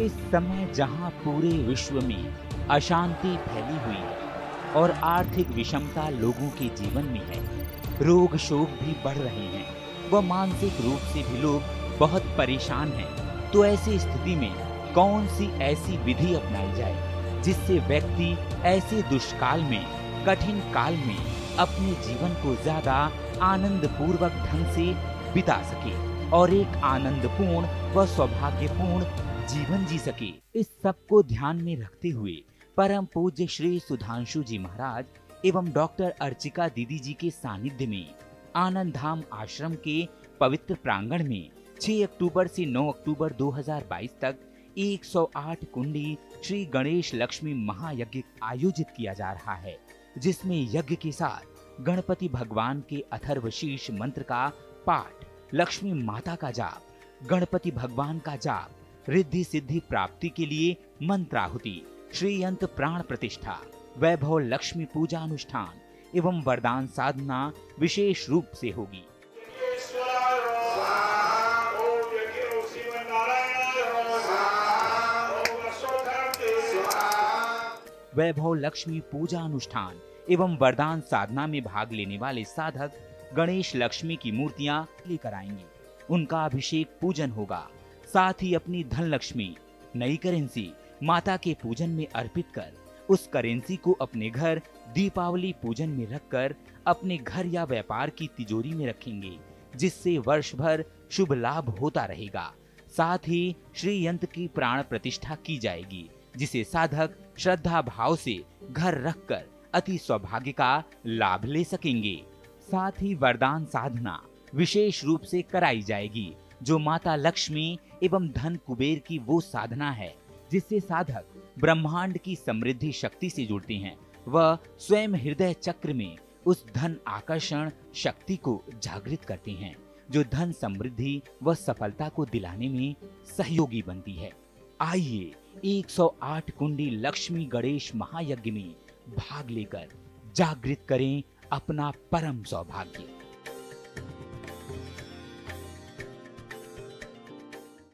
इस समय जहाँ पूरे विश्व में अशांति फैली हुई है और आर्थिक विषमता लोगों के जीवन में है, रोग शोक भी बढ़ रहे हैं व मानसिक रूप से भी लोग बहुत परेशान हैं तो ऐसी स्थिति में कौन सी ऐसी विधि अपनाई जाए जिससे व्यक्ति ऐसे दुष्काल में, कठिन काल में अपने जीवन को ज़्यादा आनंद पूर्वक ढंग से बिता सके और एक आनंदपूर्ण व सौभाग्यपूर्ण जीवन जी सके। इस सबको ध्यान में रखते हुए परम पूज्य श्री सुधांशु जी महाराज एवं डॉक्टर अर्चिका दीदी जी के सानिध्य में आनंद धाम आश्रम के पवित्र प्रांगण में 6 अक्टूबर से 9 अक्टूबर 2022 तक 108 कुंडी श्री गणेश लक्ष्मी महायज्ञ आयोजित किया जा रहा है, जिसमें यज्ञ के साथ गणपति भगवान के अथर्वशीष मंत्र का पाठ, लक्ष्मी माता का जाप, गणपति भगवान का जाप रिद्धि सिद्धि प्राप्ति के लिए मंत्राहुति, श्रीयंत प्राण प्रतिष्ठा, वैभव लक्ष्मी पूजा अनुष्ठान एवं वरदान साधना विशेष रूप से होगी। वैभव लक्ष्मी पूजा अनुष्ठान एवं वरदान साधना में भाग लेने वाले साधक गणेश लक्ष्मी की मूर्तियाँ लेकर आएँगे। उनका अभिषेक पूजन होगा। साथ ही अपनी धन लक्ष्मी नई करेंसी माता के पूजन में अर्पित कर, उस करेंसी को अपने घर, दीपावली पूजन में रखकर, अपने घर या व्यापार की तिजोरी में रखेंगे, जिससे वर्ष भर शुभ लाभ होता रहेगा। साथ ही श्री यंत्र की प्राण प्रतिष्ठा की जाएगी, जिसे साधक श्रद्धा भाव से घर रखकर अति सौभाग्य का लाभ ले सकेंगे। साथ ही वरदान साधना विशेष रूप से कराई जाएगी। जो माता लक्ष्मी एवं धन कुबेर की वो साधना है, जिससे साधक ब्रह्मांड की समृद्धि शक्ति से जुड़ते हैं। वह स्वयं हृदय चक्र में उस धन आकर्षण शक्ति को जागृत करते हैं, जो धन समृद्धि व सफलता को दिलाने में सहयोगी बनती है। आइए 108 कुंडी लक्ष्मी गणेश महायज्ञ में भाग लेकर जागृत करें अपना परम सौभाग्य।